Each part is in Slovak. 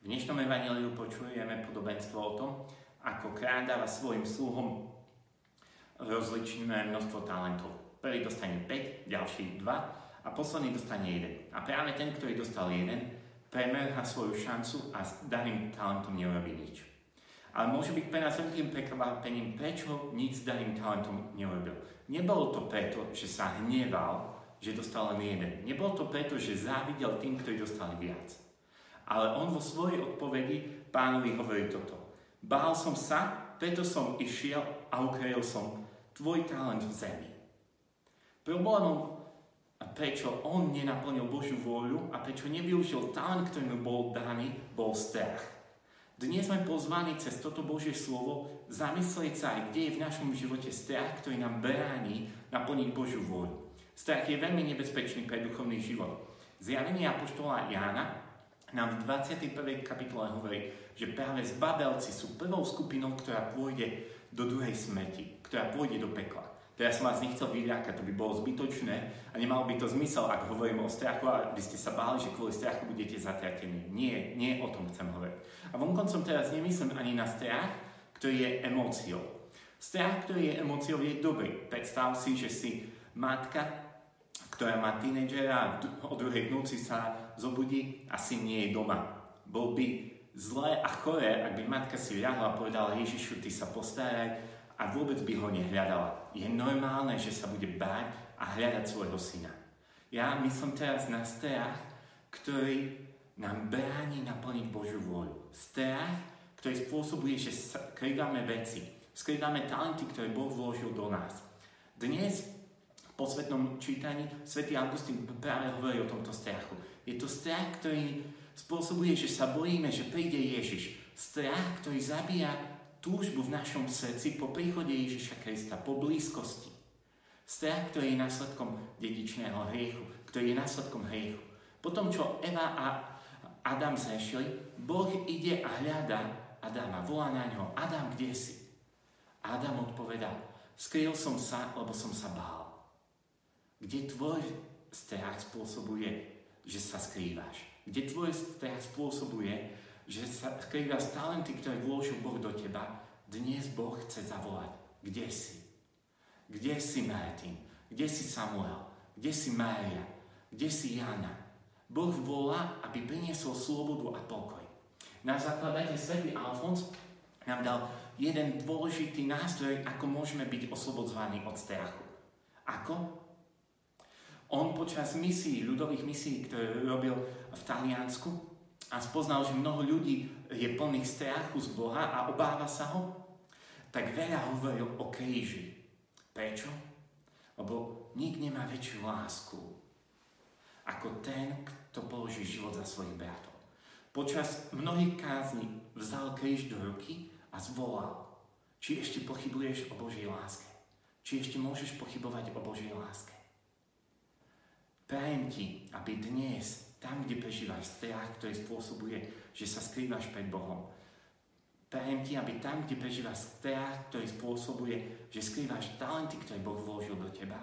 V dnešnom evaníliu počujeme podobenstvo o tom, ako král dáva svojim sluhom rozličné množstvo talentov. Prvý dostane 5, ďalší 2 a posledný dostane 1. A práve ten, ktorý dostal 1, premerha svoju šancu a s daným talentom nerobí nič. Ale môže byť pre nás veľkým prekvapením, prečo nič s daným talentom nerobil. Nebolo to preto, že sa hneval, že dostal len jeden. Nebolo to preto, že závidel tým, ktorí dostali viac. Ale on vo svojej odpovedi pánovi hovorí toto. Bál som sa, preto som išiel a ukryl som tvoj talent v zemi. Problémom, prečo on nenaplnil Božiu vôľu a prečo nevyužil talent, ktorý mu bol daný, bol strach. Dnes sme pozvaní cez toto Božie slovo zamyslieť sa aj, kde je v našom živote strach, ktorý nám bráni naplniť Božiu vôľu. Strach je veľmi nebezpečný pre duchovný život. Zjavenie Apoštola Jána nám v 21. kapitole hovorí, že práve zbabelci sú prvou skupinou, ktorá pôjde do druhej smeti, ktorá pôjde do pekla. Teraz som vás nechcel vyľakať, to by bolo zbytočné a nemalo by to zmysel, ak hovorím o strachu, aby ste sa báli, že kvôli strachu budete zatratení. Nie, nie o tom chcem hovoriť. A vonkoncom teraz nemyslím ani na strach, ktorý je emóciou. Strach, ktorý je emóciou, je dobrý. Predstav si, že si matka, ktorá má tínedžera o druhej v noci sa zobudí, asi nie je doma. Bol by zlé a choré, ak by matka si ľahla a povedala Ježišu, ty sa postaraj a vôbec by ho nehľadala. Je normálne, že sa bude báť a hľadať svojho syna. Ja myslím teraz na strach, ktorý nám bráni naplniť Božiu vôľu. Strach, ktorý spôsobuje, že skrývame veci, skrývame talenty, ktoré Boh vložil do nás. Dnes posvetnom čítaní svätý Augustín práve hovorí o tomto strachu. Je to strach, ktorý spôsobuje, že sa bojíme, že príde Ježiš. Strach, ktorý zabíja túžbu v našom srdci po príchode Ježiša Krista, po blízkosti. Strach, ktorý je následkom dedičného hriechu, ktorý je následkom hriechu. Po tom, čo Eva a Adam zrešili, Boh ide a hľadá Adama, volá na ňo, Adam, kde si? Adam odpovedal, skryl som sa, lebo som sa bál. Kde tvoj strach spôsobuje, že sa skrývaš? Kde tvoj strach spôsobuje, že sa skrývaš talenty, ktoré vložil Boh do teba? Dnes Boh chce zavolať. Kde si? Kde si Martin? Kde si Samuel? Kde si Mária? Kde si Jana? Boh volá, aby priniesol slobodu a pokoj. Na zakladateľ svätý Alfons nám dal jeden dôležitý nástroj, ako môžeme byť oslobodzovaní od strachu. Ako? On počas misií, ľudových misií, ktoré robil v Taliansku a spoznal, že mnoho ľudí je plných strachu z Boha a obáva sa ho, tak veľa hovoril o kríži. Prečo? Lebo nik nemá väčšiu lásku ako ten, kto položí život za svojich bratov. Počas mnohých kázni vzal kríž do ruky a zvolal, či ešte pochybuješ o Božej láske. Či ešte môžeš pochybovať o Božej láske. Prajem ti, aby dnes, tam, kde prežívaš strach, ktorý spôsobuje, že sa skrývaš pred Bohom, prajem ti, aby tam, kde prežívaš strach, ktorý spôsobuje, že skrývaš talenty, ktoré Boh vložil do teba,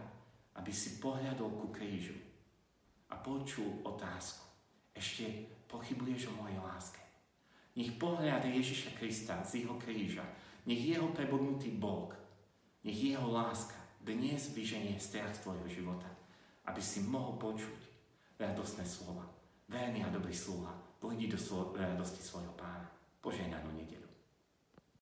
aby si pohľadol ku krížu a počul otázku. Ešte pochybuješ o mojej láske. Nech pohľad Ježiša Krista z jeho kríža, nech jeho prebodnutý Boh, nech jeho láska dnes vyženie strach z tvojho života aby si mohol počuť radosné slova. Verný a dobrý sluha, vojdi do radosti svojho pána. Požehnanú nedelu.